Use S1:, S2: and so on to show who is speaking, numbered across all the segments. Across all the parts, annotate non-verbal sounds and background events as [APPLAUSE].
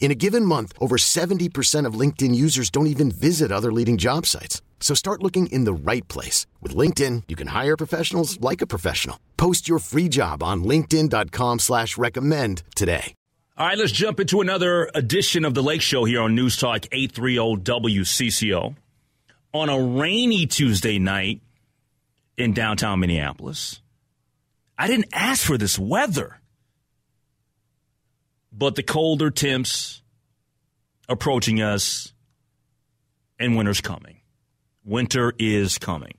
S1: In a given month, over 70% of LinkedIn users don't even visit other leading job sites. So start looking in the right place. With LinkedIn, you can hire professionals like a professional. Post your free job on linkedin.com slash recommend today.
S2: All right, let's jump into another edition of The Lake Show here on News Talk 830 WCCO. On a rainy Tuesday night in downtown Minneapolis. I didn't ask for this weather. But the colder temps approaching us and winter's coming. Winter is coming.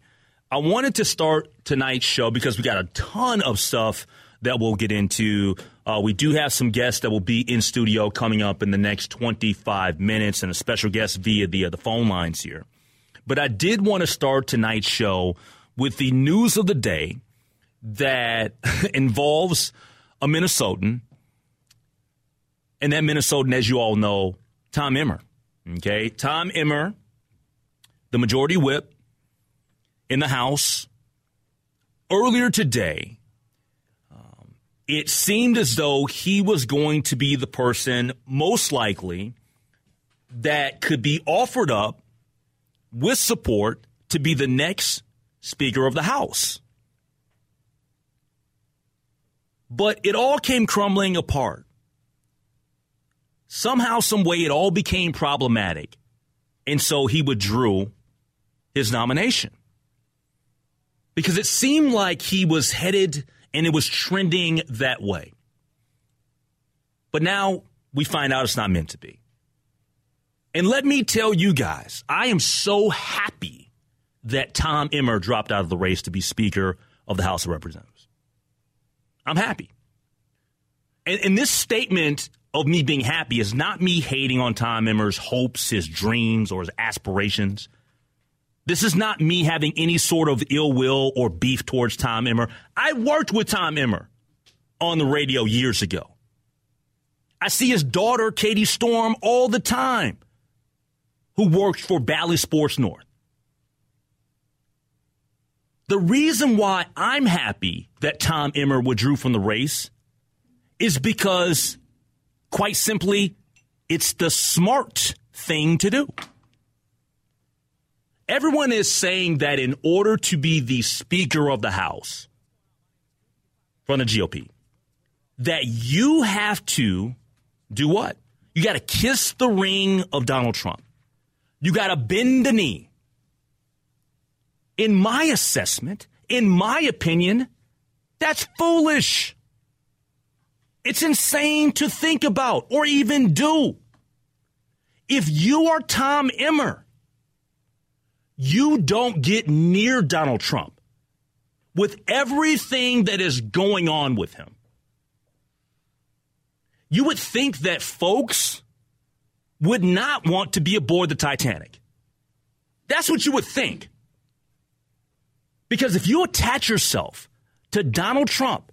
S2: I wanted to start tonight's show because we got a ton of stuff that we'll get into. Uh, we do have some guests that will be in studio coming up in the next 25 minutes and a special guest via the, uh, the phone lines here. But I did want to start tonight's show with the news of the day that [LAUGHS] involves a Minnesotan and that Minnesotan, as you all know, Tom Emmer. Okay, Tom Emmer, the majority whip in the House. Earlier today, um, it seemed as though he was going to be the person most likely that could be offered up with support to be the next Speaker of the House. But it all came crumbling apart somehow, some way, it all became problematic. And so he withdrew his nomination because it seemed like he was headed and it was trending that way. But now we find out it's not meant to be. And let me tell you guys, I am so happy that Tom Emmer dropped out of the race to be Speaker of the House of Representatives. I'm happy. And, and this statement of me being happy is not me hating on Tom Emmer's hopes, his dreams, or his aspirations. This is not me having any sort of ill will or beef towards Tom Emmer. I worked with Tom Emmer on the radio years ago. I see his daughter, Katie Storm, all the time, who works for Bally Sports North. The reason why I'm happy that Tom Emmer withdrew from the race is because Quite simply, it's the smart thing to do. Everyone is saying that in order to be the Speaker of the House from the GOP, that you have to do what? You got to kiss the ring of Donald Trump. You got to bend the knee. In my assessment, in my opinion, that's foolish. It's insane to think about or even do. If you are Tom Emmer, you don't get near Donald Trump with everything that is going on with him. You would think that folks would not want to be aboard the Titanic. That's what you would think. Because if you attach yourself to Donald Trump,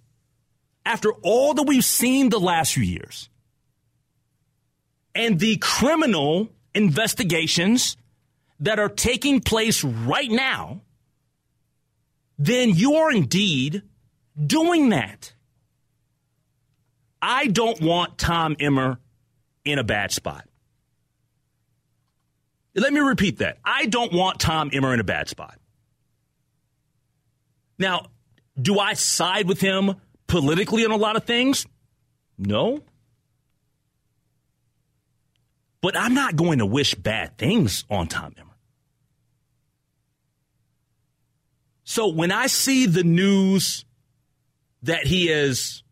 S2: after all that we've seen the last few years and the criminal investigations that are taking place right now, then you are indeed doing that. I don't want Tom Emmer in a bad spot. Let me repeat that. I don't want Tom Emmer in a bad spot. Now, do I side with him politically on a lot of things? No. But I'm not going to wish bad things on Tom Emmer. So when I see the news that he has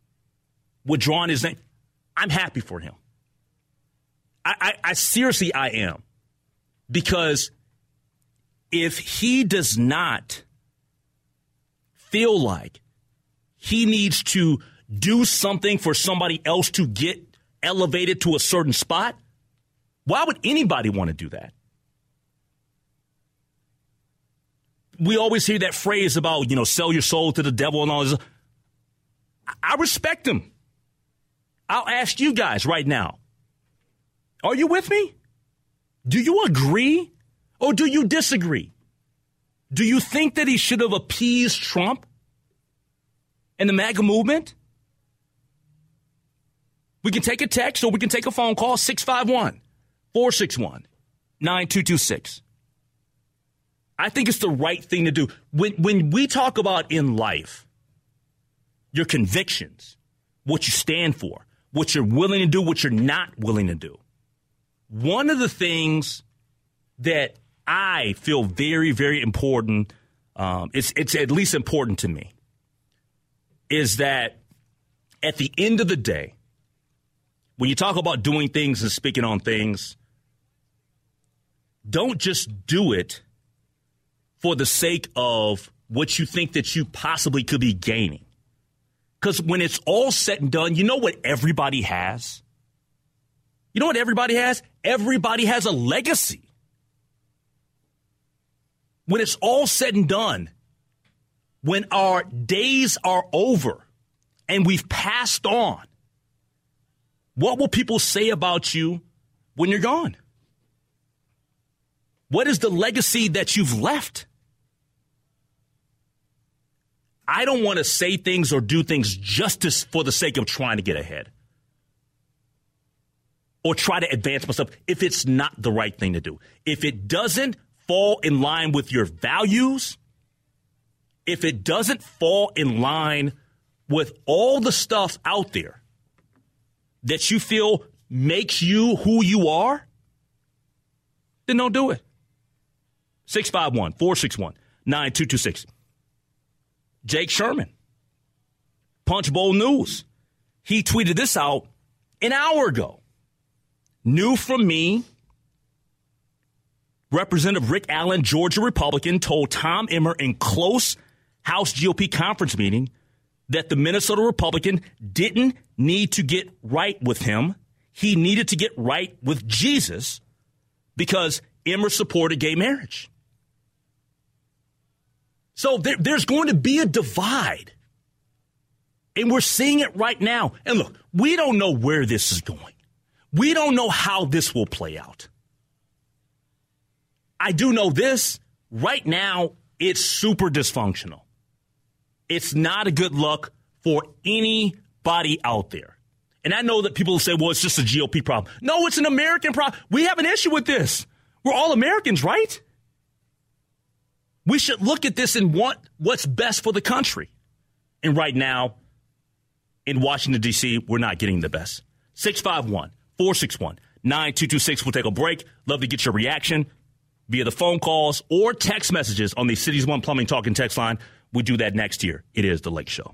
S2: withdrawn his name. I'm happy for him. I, I, I seriously, I am. Because if he does not feel like he needs to do something for somebody else to get elevated to a certain spot, why would anybody want to do that? We always hear that phrase about, you know, sell your soul to the devil and all this. I respect him. I'll ask you guys right now. Are you with me? Do you agree or do you disagree? Do you think that he should have appeased Trump and the MAGA movement? We can take a text or we can take a phone call 651 461 9226. I think it's the right thing to do. When, when we talk about in life, your convictions, what you stand for, what you're willing to do, what you're not willing to do. One of the things that I feel very, very important, um, it's, it's at least important to me, is that at the end of the day, when you talk about doing things and speaking on things, don't just do it for the sake of what you think that you possibly could be gaining. Because when it's all said and done, you know what everybody has? You know what everybody has? Everybody has a legacy. When it's all said and done, when our days are over and we've passed on, what will people say about you when you're gone? What is the legacy that you've left? I don't want to say things or do things just for the sake of trying to get ahead or try to advance myself if it's not the right thing to do. If it doesn't fall in line with your values, if it doesn't fall in line with all the stuff out there that you feel makes you who you are, then don't do it. 651 461 9226. Jake Sherman, Punchbowl News. He tweeted this out an hour ago. New from me, Representative Rick Allen, Georgia Republican, told Tom Emmer in close House GOP conference meeting that the Minnesota Republican didn't need to get right with him. He needed to get right with Jesus because Emmer supported gay marriage. So there, there's going to be a divide. And we're seeing it right now. And look, we don't know where this is going. We don't know how this will play out. I do know this. Right now, it's super dysfunctional. It's not a good look for anybody out there. And I know that people will say, well, it's just a GOP problem. No, it's an American problem. We have an issue with this. We're all Americans, right? We should look at this and want what's best for the country. And right now, in Washington, D.C., we're not getting the best. 651 461 9226. We'll take a break. Love to get your reaction via the phone calls or text messages on the Cities One Plumbing Talking text line. We do that next year. It is The Lake Show.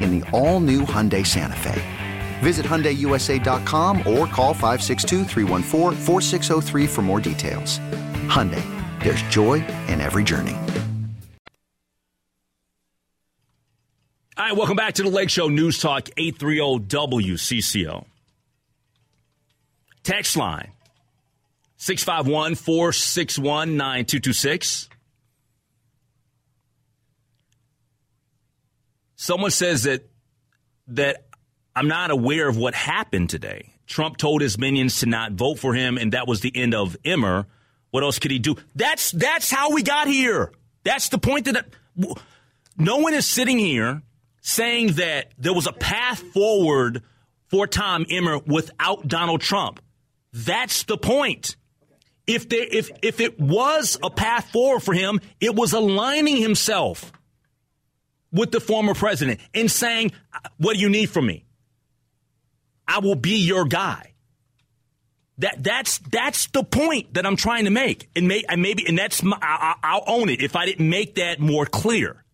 S3: in the all-new Hyundai Santa Fe. Visit HyundaiUSA.com or call 562 for more details. Hyundai, there's joy in every journey.
S2: All right, welcome back to the Lake Show News Talk 830 WCCO. Text line 651 461 9226. Someone says that that I'm not aware of what happened today. Trump told his minions to not vote for him, and that was the end of Emmer. What else could he do? That's that's how we got here. That's the point that no one is sitting here saying that there was a path forward for Tom Emmer without Donald Trump. That's the point. If there, if if it was a path forward for him, it was aligning himself with the former president and saying, "What do you need from me? I will be your guy." That that's that's the point that I'm trying to make, and, may, and maybe and that's my, I, I'll own it if I didn't make that more clear.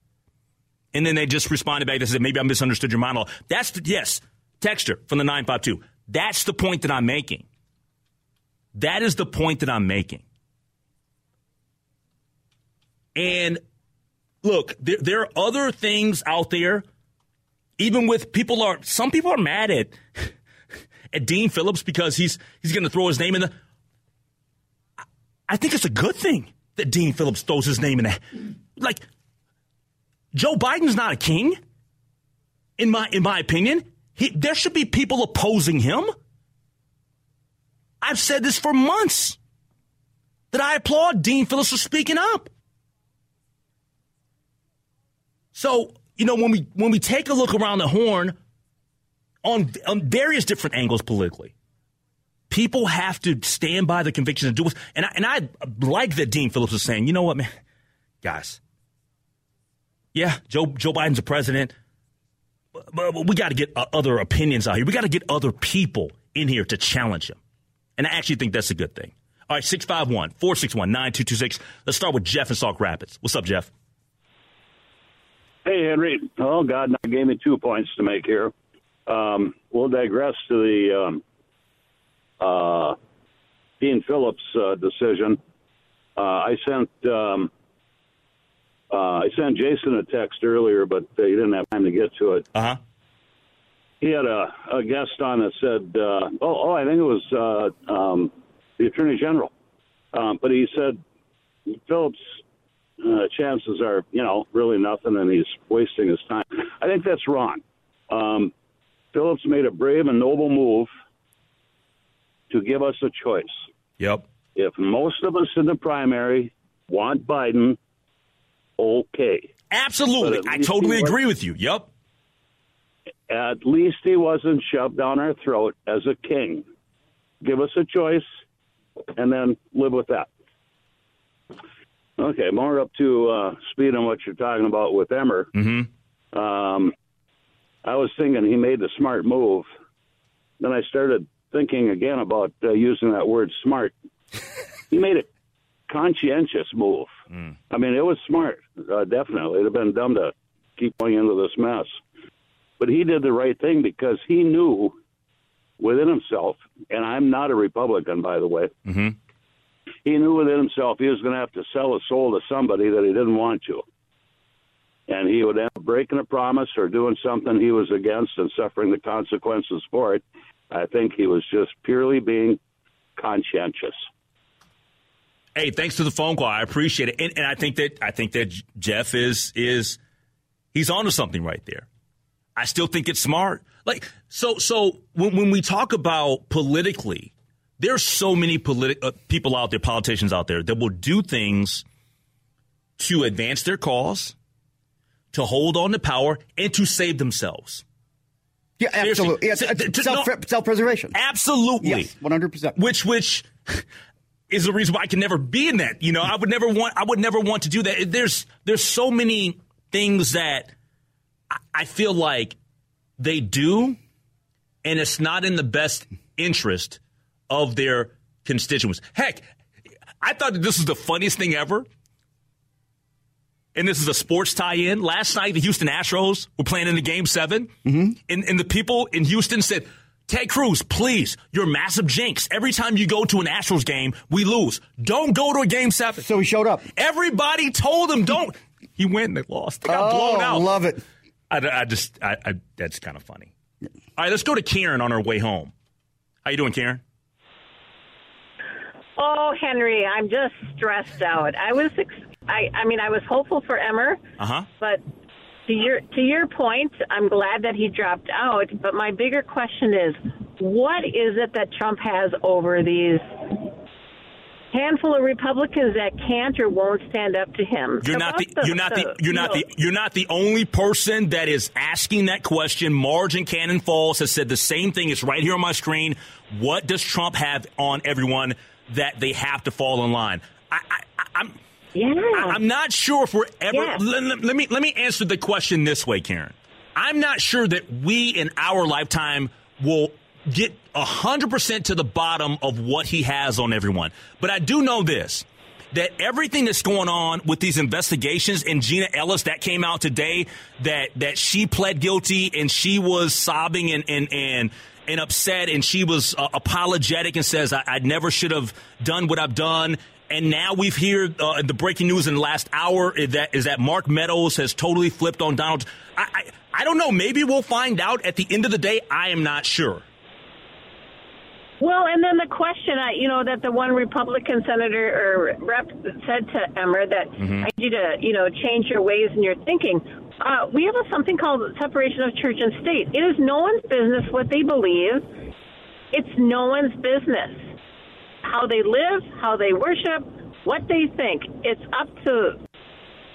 S2: And then they just responded back. They said maybe I misunderstood your monologue. That's the, yes, texture from the nine five two. That's the point that I'm making. That is the point that I'm making. And look, there, there are other things out there. Even with people are some people are mad at [LAUGHS] at Dean Phillips because he's he's going to throw his name in the. I think it's a good thing that Dean Phillips throws his name in the. Like, Joe Biden's not a king. In my in my opinion, he, there should be people opposing him. I've said this for months that I applaud Dean Phillips for speaking up. So, you know, when we when we take a look around the horn on, on various different angles politically, people have to stand by the convictions and do it. And I, and I like that Dean Phillips is saying, you know what, man, guys, yeah, Joe Joe Biden's a president, but we got to get uh, other opinions out here. We got to get other people in here to challenge him. And I actually think that's a good thing. All right, 651 461 9226. Let's start with Jeff in Sauk Rapids. What's up, Jeff?
S4: Hey, Henry. Oh, God, now gave me two points to make here. Um, we'll digress to the um, uh, Dean Phillips uh, decision. Uh, I sent um, uh, I sent Jason a text earlier, but uh, he didn't have time to get to it.
S2: Uh huh.
S4: He had a, a guest on that said, uh, "Oh, oh, I think it was uh, um, the Attorney General," um, but he said Phillips uh, chances are, you know, really nothing, and he's wasting his time. I think that's wrong. Um, Phillips made a brave and noble move to give us a choice.
S2: Yep.
S4: If most of us in the primary want Biden, okay.
S2: Absolutely. I totally agree with you. Yep.
S4: At least he wasn't shoved down our throat as a king. Give us a choice and then live with that. Okay, more up to uh, speed on what you're talking about with Emmer.
S2: Mm-hmm.
S4: Um, I was thinking he made the smart move. Then I started thinking again about uh, using that word smart. [LAUGHS] he made a conscientious move.
S2: Mm.
S4: I mean, it was smart, uh, definitely. It'd have been dumb to keep going into this mess. But he did the right thing because he knew within himself, and I'm not a Republican, by the way.
S2: Mm-hmm.
S4: He knew within himself he was going to have to sell a soul to somebody that he didn't want to and he would end up breaking a promise or doing something he was against and suffering the consequences for it. I think he was just purely being conscientious.
S2: Hey, thanks for the phone call. I appreciate it, and, and I think that I think that Jeff is is he's onto something right there. I still think it's smart. Like so so when when we talk about politically, there's so many politi- uh, people out there, politicians out there that will do things to advance their cause, to hold on to power, and to save themselves.
S5: Yeah, absolutely. Yeah,
S2: Seriously. To- to-
S5: self,
S2: no.
S5: self-preservation.
S2: Absolutely.
S5: Yes, 100%.
S2: Which which is the reason why I can never be in that. You know, I would never want I would never want to do that. There's there's so many things that I, I feel like they do and it's not in the best interest of their constituents. Heck, I thought that this was the funniest thing ever. And this is a sports tie-in. Last night, the Houston Astros were playing in the game 7 mm-hmm. and, and the people in Houston said, "Ted Cruz, please, you're a massive jinx. Every time you go to an Astros game, we lose. Don't go to a game seven.
S5: So he showed up.
S2: Everybody told him, "Don't." He went and they lost. They got
S5: oh,
S2: blown out.
S5: love it.
S2: I, I just, I, I, that's kind of funny. All right, let's go to Karen on our way home. How you doing, Karen?
S6: Oh, Henry, I'm just stressed out. I was, ex- I, I mean, I was hopeful for Emmer,
S2: Uh huh.
S6: but to your to your point, I'm glad that he dropped out. But my bigger question is, what is it that Trump has over these handful of Republicans that can't or won't stand up to him?
S2: You're not the, you're not the, you're
S6: you
S2: not the, you're not the only person that is asking that question. Margin Cannon Falls has said the same thing. It's right here on my screen. What does Trump have on everyone that they have to fall in line? I, I, I'm.
S6: Yeah.
S2: I- I'm not sure if we're ever.
S6: Yes.
S2: Let, let- me let me answer the question this way, Karen. I'm not sure that we in our lifetime will get hundred percent to the bottom of what he has on everyone. But I do know this. That everything that's going on with these investigations and Jenna Ellis that came out today that that she pled guilty and she was sobbing and and and, and upset and she was uh, apologetic and says I, I never should have done what I've done and now we've heard uh, the breaking news in the last hour is that is that Mark Meadows has totally flipped on Donald. I, I I don't know. Maybe we'll find out at the end of the day. I am not sure.
S6: Well, and then the question, I, you know, that the one Republican senator or rep said to Emmer that I need you to, you know, change your ways and your thinking. Uh, we have a, something called separation of church and state. It is no one's business what they believe. It's no one's business how they live, how they worship, what they think. It's up to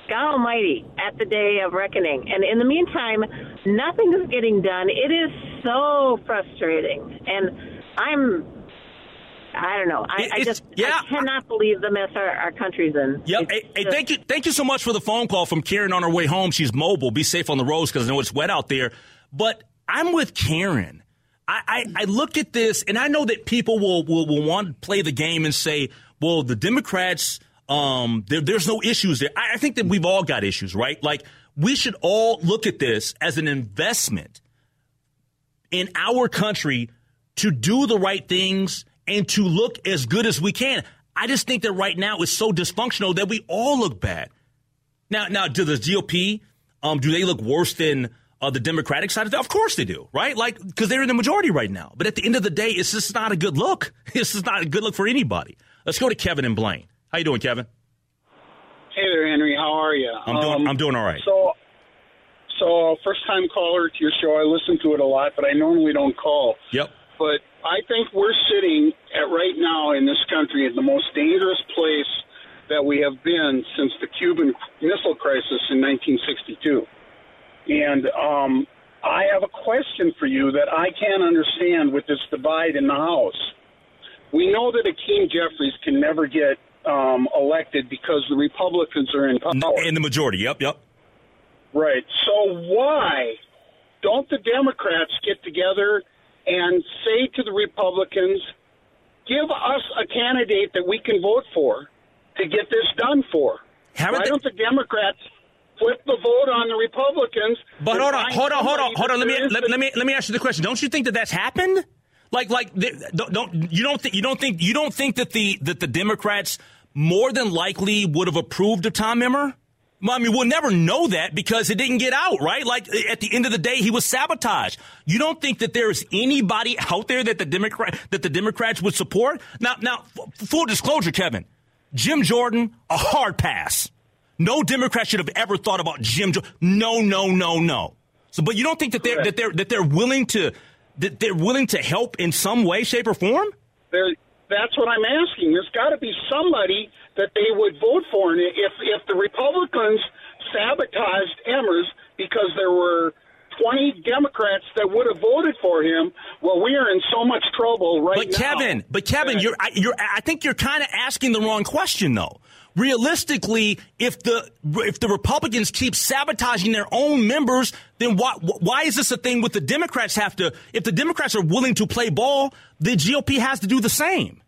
S6: God Almighty at the day of reckoning. And in the meantime, nothing is getting done. It is so frustrating. And I'm, I don't know. I, I just
S2: yeah.
S6: I cannot believe the mess our, our country's in.
S2: Yep. Hey, hey, thank you. Thank you so much for the phone call from Karen on her way home. She's mobile. Be safe on the roads because I know it's wet out there. But I'm with Karen. I, I, I look at this and I know that people will, will, will want to play the game and say, well, the Democrats, um, there, there's no issues there. I, I think that we've all got issues, right? Like we should all look at this as an investment in our country to do the right things and to look as good as we can. I just think that right now it's so dysfunctional that we all look bad. Now, now, do the GOP, um, do they look worse than uh, the Democratic side of? Of course they do, right? Like, because they're in the majority right now. But at the end of the day, it's just not a good look. [LAUGHS] This is not a good look for anybody. Let's go to Kevin and Blaine. How you doing, Kevin?
S7: Hey there, Henry. How are you?
S2: I'm doing. I'm doing all right.
S7: So, so first time caller to your show. I listen to it a lot, but I normally don't call.
S2: Yep.
S7: But I think we're sitting at right now in this country in the most dangerous place that we have been since the Cuban Missile Crisis in 1962. And um, I have a question for you that I can't understand with this divide in the House. We know that Hakeem Jeffries can never get um, elected because the Republicans are in power.
S2: In the majority. Yep. Yep.
S7: Right. So why don't the Democrats get together and say to the Republicans, give us a candidate that we can vote for to get this done for?
S2: Haven't
S7: why
S2: they-
S7: don't the Democrats flip the vote on the Republicans?
S2: But hold on, hold on, hold on, hold on. Let me let, let me let me ask you the question. Don't you think that that's happened? Like like don't, don't you don't think you don't think you don't think that the that the Democrats more than likely would have approved of Tom Emmer? Mean, we'll never know that because it didn't get out, right? Like at the end of the day, he was sabotaged. You don't think that there is anybody out there that the Democrat that the Democrats would support? Now, now, f- full disclosure, Kevin, Jim Jordan, a hard pass. No Democrat should have ever thought about Jim. Jo- no, no, no, no. So, but you don't think that they're that they're that they're willing to that they're willing to help in some way, shape, or form?
S7: There, that's what I'm asking. There's got to be somebody that they would vote for, and if if the Republicans sabotaged Emmers because there were 20 Democrats that would have voted for him, well, we are in so much trouble right
S2: but
S7: now.
S2: Kevin, but Kevin, you're I- you're I think you're kind of asking the wrong question though. Realistically, if the if the Republicans keep sabotaging their own members, then why why is this a thing with the Democrats have to if the Democrats are willing to play ball, the GOP has to do the same.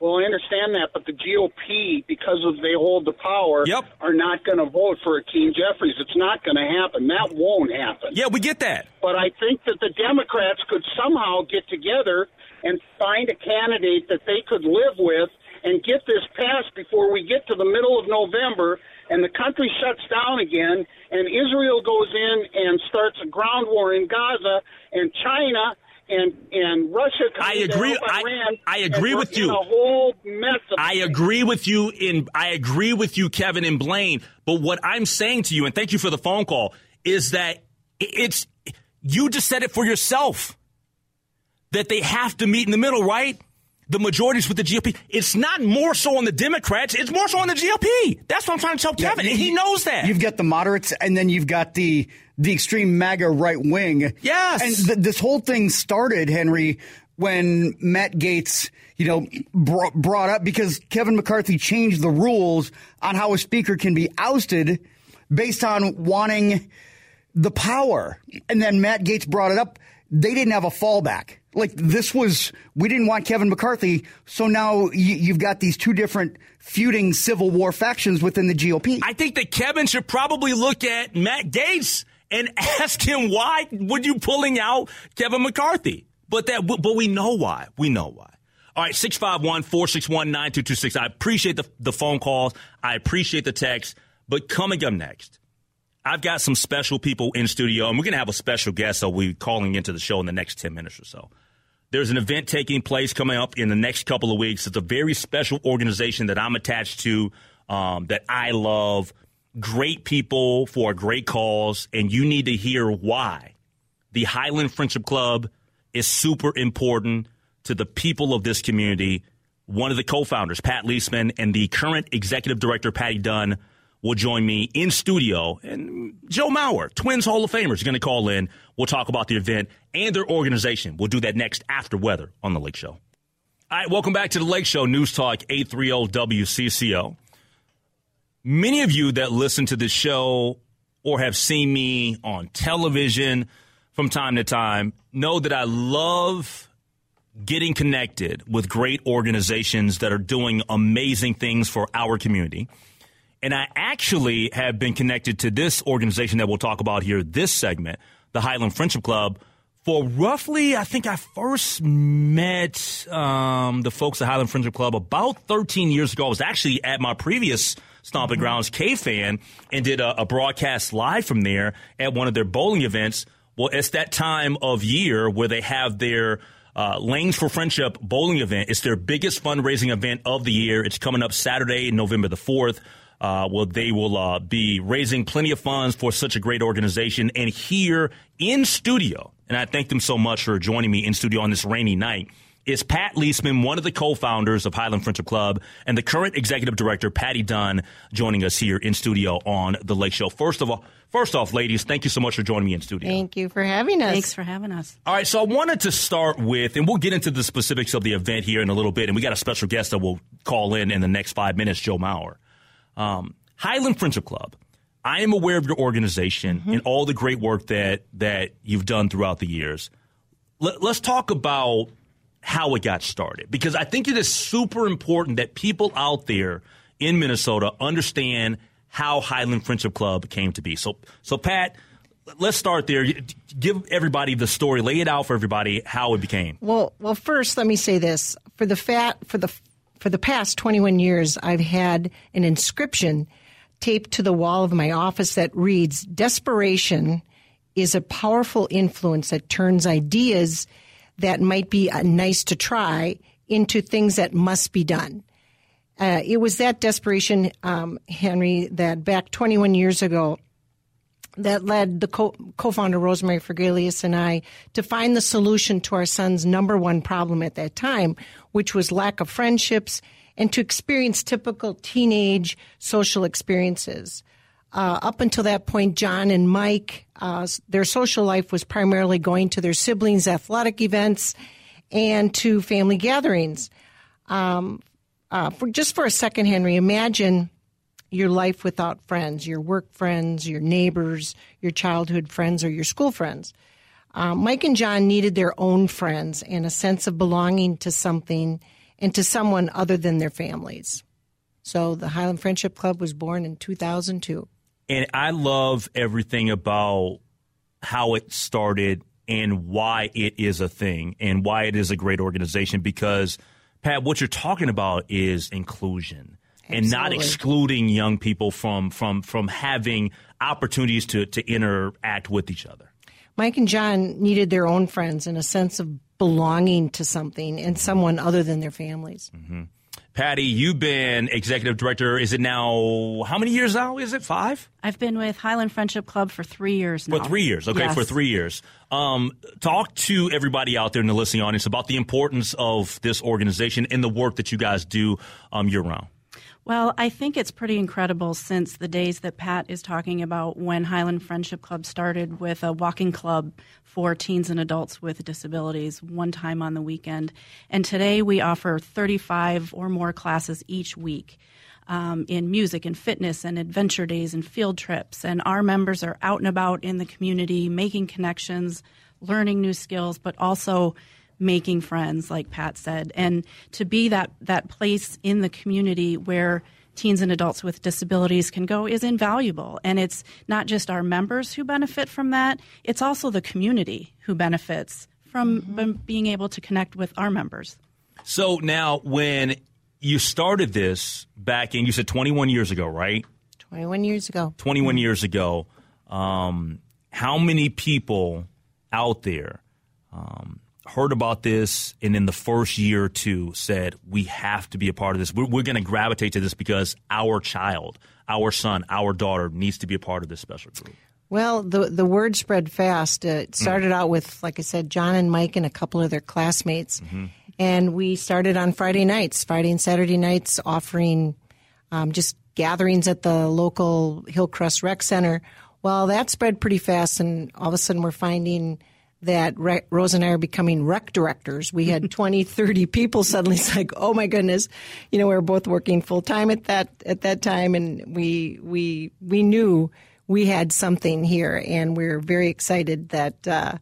S7: Well, I understand that, but the GOP, because of they hold the power,
S2: Yep.
S7: are not going to vote for Hakeem Jeffries. It's not going to happen. That won't happen.
S2: Yeah, we get that.
S7: But I think that the Democrats could somehow get together and find a candidate that they could live with and get this passed before we get to the middle of November and the country shuts down again and Israel goes in and starts a ground war in Gaza and China and and Russia
S2: I agree- I- I agree with you.
S7: A whole mess of
S2: I agree with you in I agree with you, Kevin and Blaine. But what I'm saying to you, and thank you for the phone call, is that it's you just said it for yourself that they have to meet in the middle, right? The majorities with the GOP. It's not more so on the Democrats. It's more so on the GOP. That's what I'm trying to tell Kevin, and he knows that.
S5: You've got the moderates, and then you've got the the extreme MAGA right wing.
S2: Yes.
S5: and th- this whole thing started, Henry, when Matt Gaetz, you know, br- brought up because Kevin McCarthy changed the rules on how a speaker can be ousted based on wanting the power, and then Matt Gaetz brought it up. They didn't have a fallback. Like this was, we didn't want Kevin McCarthy, so now you, you've got these two different feuding civil war factions within the GOP.
S2: I think that Kevin should probably look at Matt Gaetz and [LAUGHS] ask him why would you pulling out Kevin McCarthy? But that but we know why. We know why. All right, 651-461-9226. I appreciate the the phone calls. I appreciate the text. But coming up next, I've got some special people in studio, and we're going to have a special guest. So we're calling into the show in the next 10 minutes or so. There's an event taking place coming up in the next couple of weeks. It's a very special organization that I'm attached to, um, that I love. Great people for a great cause, and you need to hear why the Highland Friendship Club is super important to the people of this community. One of the co-founders, Pat Leseman, and the current executive director, Patty Dunn, will join me in studio. And Joe Mauer, Twins Hall of Famers, is going to call in. We'll talk about the event and their organization. We'll do that next after weather on the Lake Show. All right, welcome back to the Lake Show, News Talk 830 WCCO. Many of you that listen to this show or have seen me on television from time to time know that I love getting connected with great organizations that are doing amazing things for our community. And I actually have been connected to this organization that we'll talk about here, this segment, the Highland Friendship Club, for roughly, I think I first met um, the folks at Highland Friendship Club about 13 years ago. I was actually at my previous Stomping Grounds KFAN and did a, a broadcast live from there at one of their bowling events. Well, it's that time of year where they have their uh, Lanes for Friendship bowling event. It's their biggest fundraising event of the year. It's coming up Saturday, November the 4th. Uh, well, they will uh, be raising plenty of funds for such a great organization. And here in studio, and I thank them so much for joining me in studio on this rainy night, is Pat Leseman, one of the co-founders of Highland Friendship Club, and the current executive director, Patty Dunn, joining us here in studio on the Lake Show. First of all, first off, ladies, thank you so much for joining me in studio.
S8: Thank you for having us.
S9: Thanks for having us.
S2: All right, so I wanted to start with, and we'll get into the specifics of the event here in a little bit, and we got a special guest that will call in in the next five minutes, Joe Mauer. Um, Highland Friendship Club. I am aware of your organization and all the great work that that you've done throughout the years. Let, let's talk about how it got started because I think it is super important that people out there in Minnesota understand how Highland Friendship Club came to be. So, so Pat, let's start there. Give everybody the story. Lay it out for everybody how it became.
S8: Well, well, first let me say this: for the fat for the for the past 21 years, I've had an inscription taped to the wall of my office that reads, "Desperation is a powerful influence that turns ideas that might be uh, nice to try into things that must be done." Uh, it was that desperation, um, Henry, that back 21 years ago, that led the co- founder Rosemary Fergalius and I to find the solution to our son's number one problem at that time, which was lack of friendships and to experience typical teenage social experiences. Uh, up until that point, John and Mike, uh, their social life was primarily going to their siblings' athletic events and to family gatherings. Um, uh, for just for a second, Henry, imagine your life without friends, your work friends, your neighbors, your childhood friends, or your school friends. Um, Mike and John needed their own friends and a sense of belonging to something and to someone other than their families. So the Highland Friendship Club was born in 2002.
S2: And I love everything about how it started and why it is a thing and why it is a great organization because, Pat, what you're talking about is inclusion and not excluding young people from from from having opportunities to to interact with each other.
S8: Mike and John needed their own friends and a sense of belonging to something and someone other than their families.
S2: Mm-hmm. Patty, you've been executive director. Is it now how many years now? Is it five?
S9: I've been with Highland Friendship Club for three years now.
S2: For three years, okay,
S9: yes.
S2: for three years. Um, talk to everybody out there in the listening audience about the importance of this organization and the work that you guys do um, year round.
S9: Well, I think it's pretty incredible since the days that Pat is talking about when Highland Friendship Club started with a walking club for teens and adults with disabilities one time on the weekend. And today we offer 35 or more classes each week. Um, in music and fitness and adventure days and field trips. And our members are out and about in the community, making connections, learning new skills, but also making friends, like Pat said, and to be that that place in the community where teens and adults with disabilities can go is invaluable. And it's not just our members who benefit from that; it's also the community who benefits from mm-hmm. being able to connect with our members.
S2: So now, when you started this back in, you said 21 years ago, right?
S8: 21 years ago.
S2: 21 years ago. Um, how many people out there um, heard about this and in the first year or two said, we have to be a part of this. We're, we're going to gravitate to this because our child, our son, our daughter needs to be a part of this special group?
S8: Well, the the word spread fast. Uh, it started mm. out with, like I said, John and Mike and a couple of their classmates, mm-hmm. and we started on Friday nights, Friday and Saturday nights, offering um, just gatherings at the local Hillcrest Rec Center. Well, that spread pretty fast, and all of a sudden we're finding that Re- Rose and I are becoming rec directors. We had [LAUGHS] 20, 30 people suddenly. It's like, oh my goodness, you know, we were both working full time at that at that time, and we we we knew we had something here, and we are very excited that. Uh,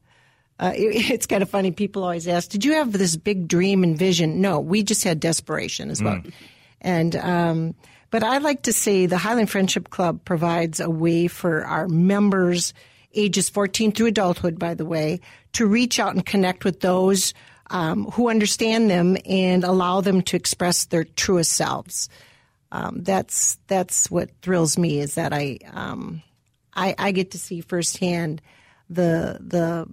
S8: uh, it, [LAUGHS] it's kind of funny. People always ask, "Did you have this big dream and vision?" No, we just had desperation as well. Mm. And um, but I like to say the Highland Friendship Club provides a way for our members ages 14 through adulthood, by the way, to reach out and connect with those um, who understand them and allow them to express their truest selves. Um, that's that's what thrills me is that I, um, I I get to see firsthand the the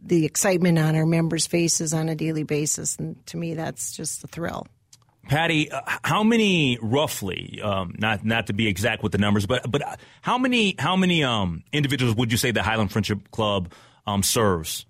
S8: the excitement on our members' faces on a daily basis, and to me, that's just a thrill.
S2: Patty, uh, how many roughly? Um, not not to be exact with the numbers, but but how many how many um, individuals would you say the Highland Friendship Club um, serves?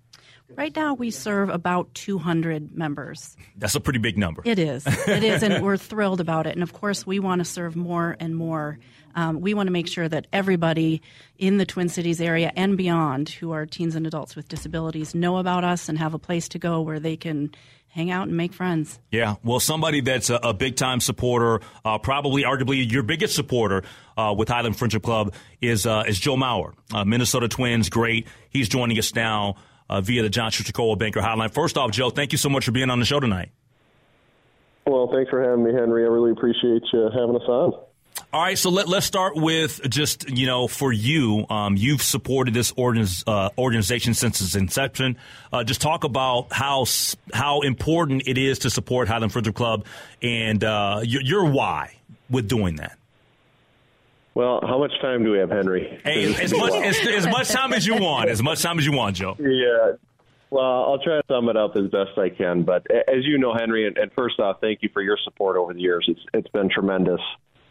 S9: Right now, we serve about 200 members.
S2: That's a pretty big number.
S9: It is. It is, and [LAUGHS] we're thrilled about it. And of course, we want to serve more and more. Um, we want to make sure that everybody in the Twin Cities area and beyond who are teens and adults with disabilities know about us and have a place to go where they can hang out and make friends.
S2: Yeah, well, somebody that's a, a big time supporter, uh, probably arguably your biggest supporter uh, with Highland Friendship Club is uh, is Joe Mauer, uh, Minnesota Twins, great. He's joining us now uh, via the John Schuster Banker Hotline. First off, Joe, thank you so much for being on the show tonight.
S10: Well, thanks for having me, Henry. I really appreciate you having us on.
S2: All right, so let, let's start with just, you know, for you, um, you've supported this organiz, uh, organization since its inception. Uh, just talk about how how important it is to support Highland Friendship Club and uh, your, your why with doing that.
S10: Well, how much time do we have, Henry?
S2: Hey, as, much, as, as much time as you want. As much time as you want, Joe.
S10: Yeah. Well, I'll try to sum it up as best I can. But as you know, Henry, and, and first off, thank you for your support over the years. It's it's been tremendous.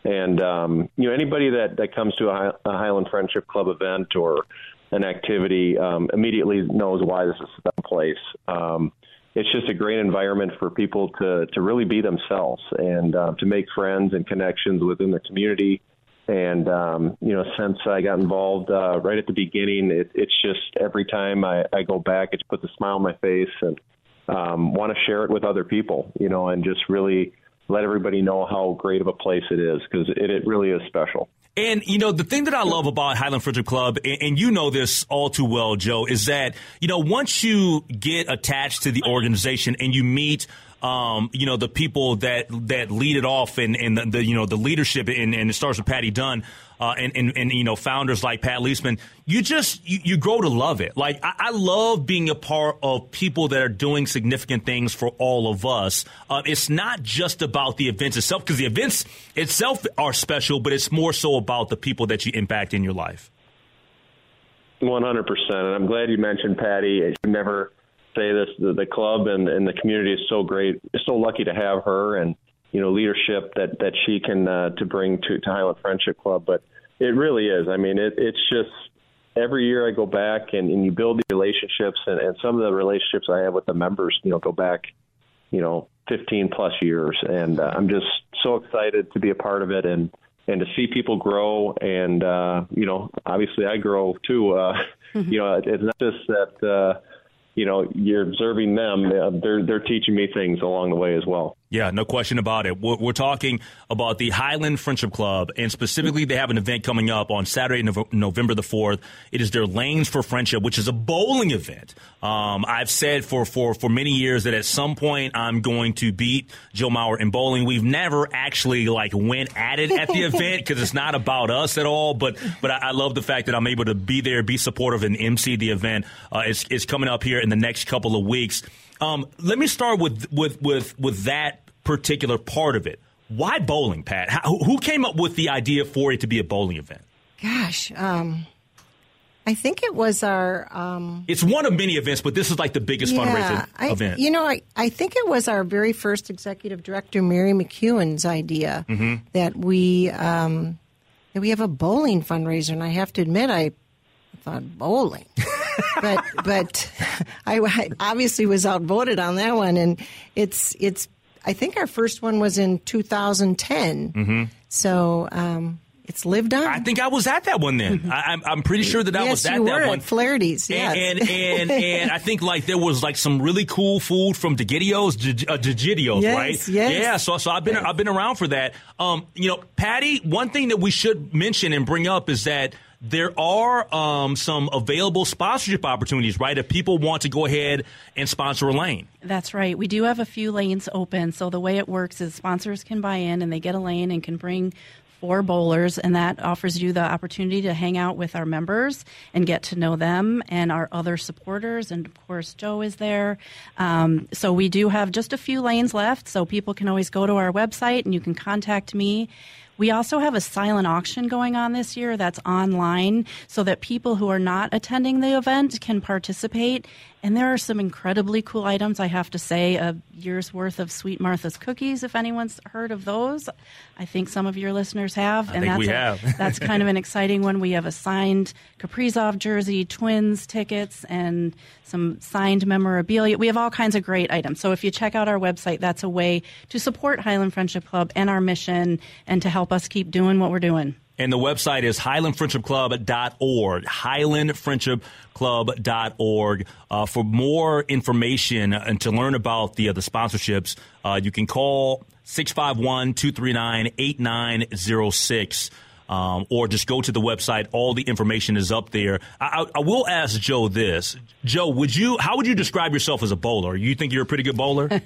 S10: And um, you know, anybody that that comes to a, Highland Friendship Club event or an activity um, immediately knows why this is the place. Um, it's just a great environment for people to to really be themselves and uh, to make friends and connections within the community. And um, you know, since I got involved uh, right at the beginning, it, it's just every time I, I go back, it puts a smile on my face and um, want to share it with other people. You know, and just really let everybody know how great of a place it is because it, it really is special.
S2: And you know the thing that I love about Highland Friendship Club, and, and, you know this all too well, Joe, is that you know once you get attached to the organization and you meet um, you know, the people that that lead it off and, and the, the you know the leadership and, and it starts with Patty Dunn uh, and, and, and you know founders like Pat Leseman, you just you, you grow to love it. Like I, I, love being a part of people that are doing significant things for all of us. Uh, it's not just about the events itself because the events itself are special, but it's more so about the people that you impact in your life.
S10: One hundred percent, and I'm glad you mentioned Patty. You never say this: the, the club and, and the community is so great. It's so lucky to have her and you know leadership that that she can uh, to bring to, to Highland Friendship Club. But it really is. I mean, it, it's just every year I go back and, and you build the relationships, and, and some of the relationships I have with the members, you know, go back, you know, 15 plus years, and uh, I'm just so excited to be a part of it and and to see people grow and uh you know obviously I grow too uh [LAUGHS] mm-hmm. you know it's not just that uh you know you're observing them uh, they're they're teaching me things along the way as well
S2: yeah, no question about it. We're, we're, talking about the Highland Friendship Club, and specifically, they have an event coming up on Saturday, November the 4th. It is their Lanes for Friendship, which is a bowling event. Um, I've said for, for, for many years that at some point I'm going to beat Joe Mauer in bowling. We've never actually like went at it at the [LAUGHS] event because it's not about us at all. But but I, I, love the fact that I'm able to be there, be supportive, and MC the event. Uh, it's, it's coming up here in the next couple of weeks. Um, let me start with with with with that particular part of it. Why bowling, Pat? How, who came up with the idea for it to be a bowling event?
S8: Gosh, um, I think it was our. Um,
S2: it's one of many events, but this is like the biggest yeah, fundraising
S8: I,
S2: event.
S8: You know, I, I think it was our very first executive director, Mary McEwen's idea mm-hmm. that we um, that we have a bowling fundraiser, and I have to admit, I thought bowling. [LAUGHS] but but I, I, obviously was outvoted on that one, and it's it's. I think our first one was in 2010. Mm-hmm. So um, it's lived on.
S2: I think I was at that one then. [LAUGHS] I, am I'm pretty sure that I
S8: yes,
S2: was at
S8: you
S2: that
S8: were
S2: one.
S8: At Flaherty's,
S2: yes. And and, and, and I think like there was like some really cool food from DeGidio's, uh, DeGidio's,
S8: yes,
S2: right?
S8: Yes.
S2: Yeah. So so I've been yes. I've been around for that. Um, you know, Patty. One thing that we should mention and bring up is that there are um, some available sponsorship opportunities, right? If people want to go ahead and sponsor a lane.
S9: That's right. We do have a few lanes open. So the way it works is sponsors can buy in and they get a lane and can bring four bowlers, and that offers you the opportunity to hang out with our members and get to know them and our other supporters. And of course, Joe is there. Um, so we do have just a few lanes left, so people can always go to our website and you can contact me. We also have a silent auction going on this year that's online so that people who are not attending the event can participate. And there are some incredibly cool items, I have to say. A year's worth of Sweet Martha's cookies, if anyone's heard of those. I think some of your listeners have.
S2: I and that's,
S9: we
S2: a, have. [LAUGHS]
S9: that's kind of an exciting one. We have a signed Kaprizov jersey, Twins tickets, and some signed memorabilia. We have all kinds of great items. So if you check out our website, that's a way to support Highland Friendship Club and our mission and to help us keep doing what we're doing.
S2: And the website is highlandfriendshipclub.org, highlandfriendshipclub.org. Uh, for more information and to learn about the, uh, the sponsorships, uh, you can call 651 239 8906. Um, or just go to the website. All the information is up there. I, I, will ask Joe this. Joe, would you? How would you describe yourself as a bowler? You think you're a pretty good bowler? [LAUGHS]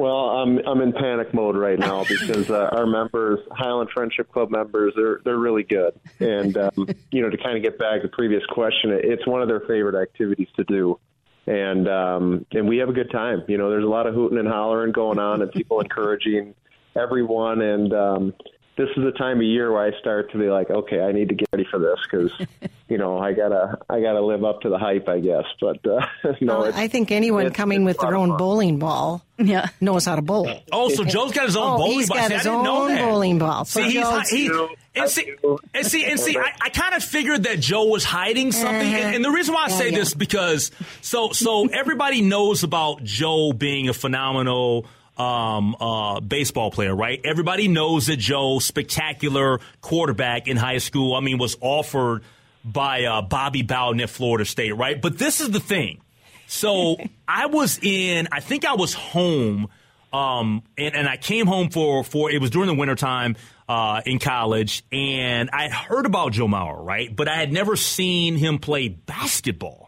S10: Well, I'm I'm in panic mode right now [LAUGHS] because uh, our members, Highland Friendship Club members, they're they're really good, and um, [LAUGHS] you know to kind of get back to the previous question, it's one of their favorite activities to do, and um, and we have a good time. You know, there's a lot of hooting and hollering going on, and people [LAUGHS] encouraging everyone, and um, this is the time of year where I start to be like, okay, I need to get ready for this because, [LAUGHS] you know, I gotta I gotta live up to the hype, I guess. But uh, [LAUGHS] no,
S8: well, I think anyone coming with their own bowling ball,
S9: yeah.
S8: knows how to bowl. [LAUGHS]
S2: Oh, so Joe's got his own
S8: oh,
S2: bowling
S8: he's
S2: ball.
S8: got
S2: See,
S8: his
S2: I
S8: own bowling ball. So
S2: See, he's, he, and see, and see, and see, I, I kind of figured that Joe was hiding something,
S8: Uh-huh.
S2: and, and the reason why I
S8: Yeah,
S2: say
S8: yeah.
S2: this because so so everybody knows about Joe being a phenomenal um, uh, baseball player, right? Everybody knows that Joe, spectacular quarterback in high school. I mean, was offered by uh, Bobby Bowden at Florida State, right? But this is the thing. So [LAUGHS] I was in, I think I was home, um, and, and I came home for, for, it was during the wintertime uh, in college, and I had heard about Joe Mauer, right? But I had never seen him play basketball.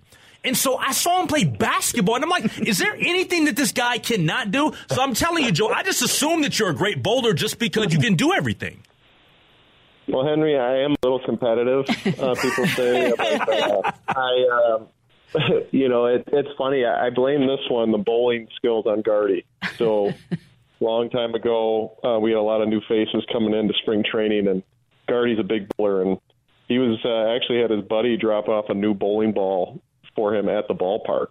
S2: And so I saw him play basketball, and I'm like, is there anything that this guy cannot do? So I'm telling you, Joe, I just assume that you're a great bowler just because you can do everything.
S10: Well, Henry, I am a little competitive. Uh, people say that. [LAUGHS] I, um, [LAUGHS] you know, it, it's funny. I, I blame this one, the bowling skills, on Gardy. So, [LAUGHS] long time ago, uh, we had a lot of new faces coming into spring training, and Gardy's a big bowler, and he was uh, actually had his buddy drop off a new bowling ball for him at the ballpark.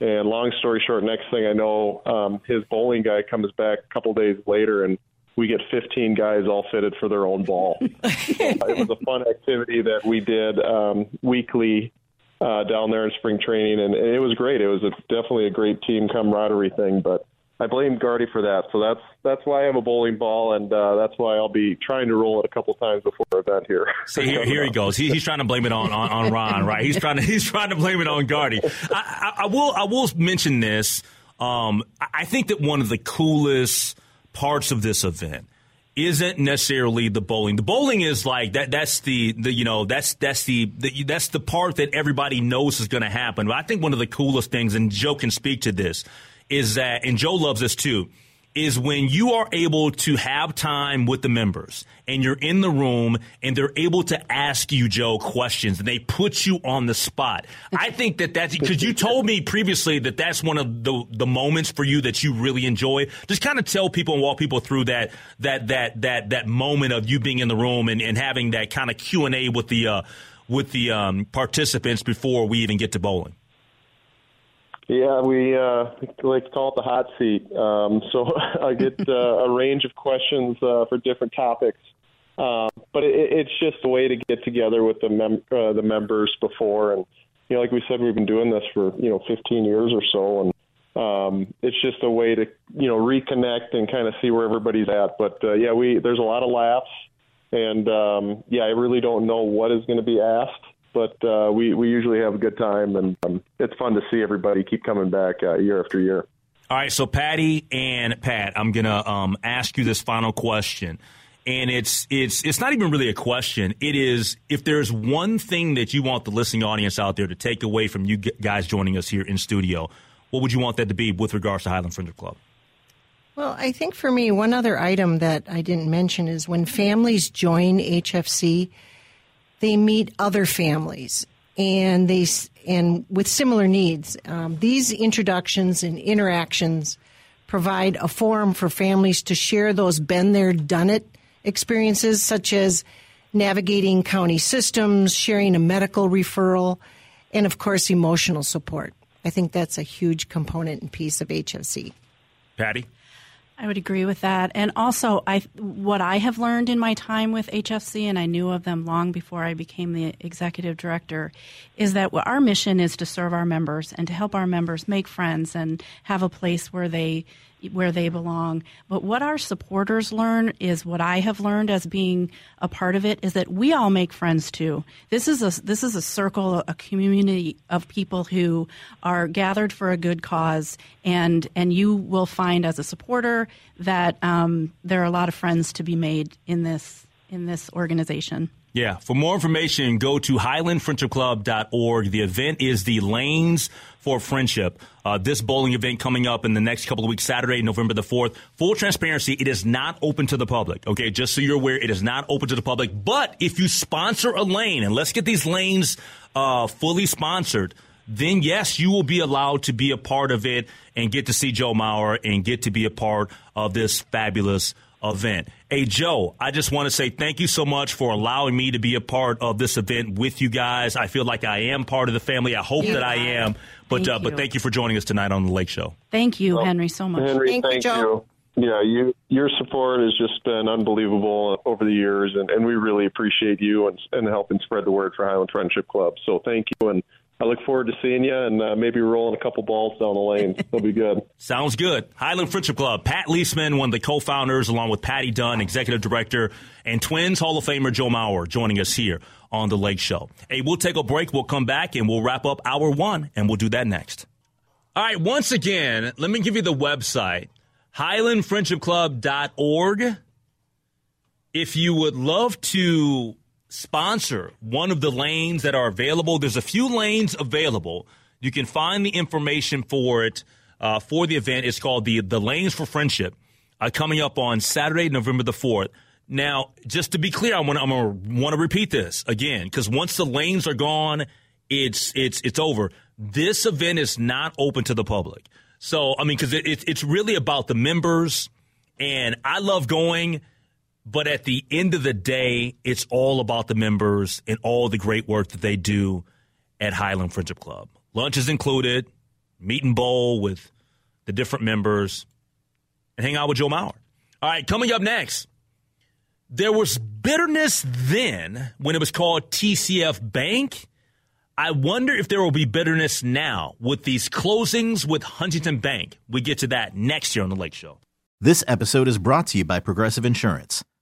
S10: And long story short, next thing I know, um, his bowling guy comes back a couple days later, and we get 15 guys all fitted for their own ball. [LAUGHS] it was a fun activity that we did um, weekly uh, down there in spring training, and, and it was great. It was a, definitely a great team camaraderie thing, but I blame Gardy for that. So that's that's why I have a bowling ball, and uh, that's why I'll be trying to roll it a couple times before our event here. [LAUGHS]
S2: See, here, here he goes. He, he's trying to blame it on, on, on Ron, right? He's trying to [LAUGHS] he's trying to blame it on Gardy. I, I, I will I will mention this. Um, I I think that one of the coolest parts of this event isn't necessarily the bowling. The bowling is like that. That's the, the you know that's that's the, the that's the part that everybody knows is going to happen. But I think one of the coolest things, and Joe can speak to this, is that, and Joe loves this too, is when you are able to have time with the members and you're in the room and they're able to ask you, Joe, questions and they put you on the spot. I think that that's because you told me previously that that's one of the, the moments for you that you really enjoy. Just kind of tell people and walk people through that, that, that, that, that moment of you being in the room and, and having that kind of Q and A with the, uh, with the um, participants before we even get to bowling.
S10: Yeah, we uh, like to call it the hot seat. Um, so [LAUGHS] I get uh, a range of questions uh, for different topics, um, but it, it's just a way to get together with the mem- uh, the members before, and you know, like we said, we've been doing this for you know 15 years or so, and um, it's just a way to you know reconnect and kind of see where everybody's at. But uh, yeah, we there's a lot of laughs, and um, yeah, I really don't know what is going to be asked but uh, we we usually have a good time, and um, it's fun to see everybody keep coming back uh, year after year.
S2: All right, so Patty and Pat, I'm gonna um, ask you this final question, and it's it's it's not even really a question. It is if there's one thing that you want the listening audience out there to take away from you guys joining us here in studio, what would you want that to be with regards to Highland Friendship Club?
S8: Well, I think for me, one other item that I didn't mention is when families join HFC, they meet other families and they and with similar needs. Um, these introductions and interactions provide a forum for families to share those been there, done it experiences, such as navigating county systems, sharing a medical referral, and of course, emotional support. I think that's a huge component and piece of HFC.
S2: Patty?
S9: I would agree with that. And also, I what I have learned in my time with HFC, and I knew of them long before I became the executive director, is that our mission is to serve our members and to help our members make friends and have a place where they where they belong. But what our supporters learn is what I have learned as being a part of it is that we all make friends too. This is a this is a circle, a community of people who are gathered for a good cause, and and you will find as a supporter that um, there are a lot of friends to be made in this in this organization.
S2: Yeah. For more information, go to highlandfriendshipclub.org. The event is the Lanes for Friendship. Uh, this bowling event coming up in the next couple of weeks, Saturday, November the 4th. Full transparency, it is not open to the public. Okay. Just so you're aware, it is not open to the public. But if you sponsor a lane, and let's get these lanes uh, fully sponsored, then yes, you will be allowed to be a part of it and get to see Joe Mauer and get to be a part of this fabulous event. Hey, Joe, I just want to say thank you so much for allowing me to be a part of this event with you guys. I feel like I am part of the family. I hope that I am. But
S9: Thank
S2: uh, but
S9: you.
S2: thank you for joining us tonight on the Lake Show.
S9: Thank you, Henry, so much.
S10: Henry, thank, you. Yeah, you your support has just been unbelievable over the years, and, and we really appreciate you and, and helping spread the word for Highland Friendship Club. So thank you, and I look forward to seeing you and uh, maybe rolling a couple balls down the lane. [LAUGHS] It'll be good.
S2: Sounds good. Highland Friendship Club. Pat Leseman, one of the co-founders, along with Patty Dunn, executive director, and Twins Hall of Famer Joe Mauer, joining us here on the Lake Show. Hey, we'll take a break. We'll come back and we'll wrap up hour one, and we'll do that next. All right. Once again, let me give you the website highlandfriendshipclub.org. If you would love to sponsor one of the lanes that are available, there's a few lanes available. You can find the information for it uh, for the event. It's called the the Lanes for Friendship, uh, coming up on Saturday, November the fourth. Now, just to be clear, I want gonna want to repeat this again because once the lanes are gone, it's it's it's over. This event is not open to the public. So I mean, because it, it, it's really about the members, and I love going. But at the end of the day, it's all about the members and all the great work that they do at Highland Friendship Club. Lunch is included, meet and bowl with the different members, and hang out with Joe Mauer. All right, coming up next, there was bitterness then when it was called TCF Bank. I wonder if there will be bitterness now with these closings with Huntington Bank. We get to that next year on the Lake Show.
S11: This episode is brought to you by Progressive Insurance.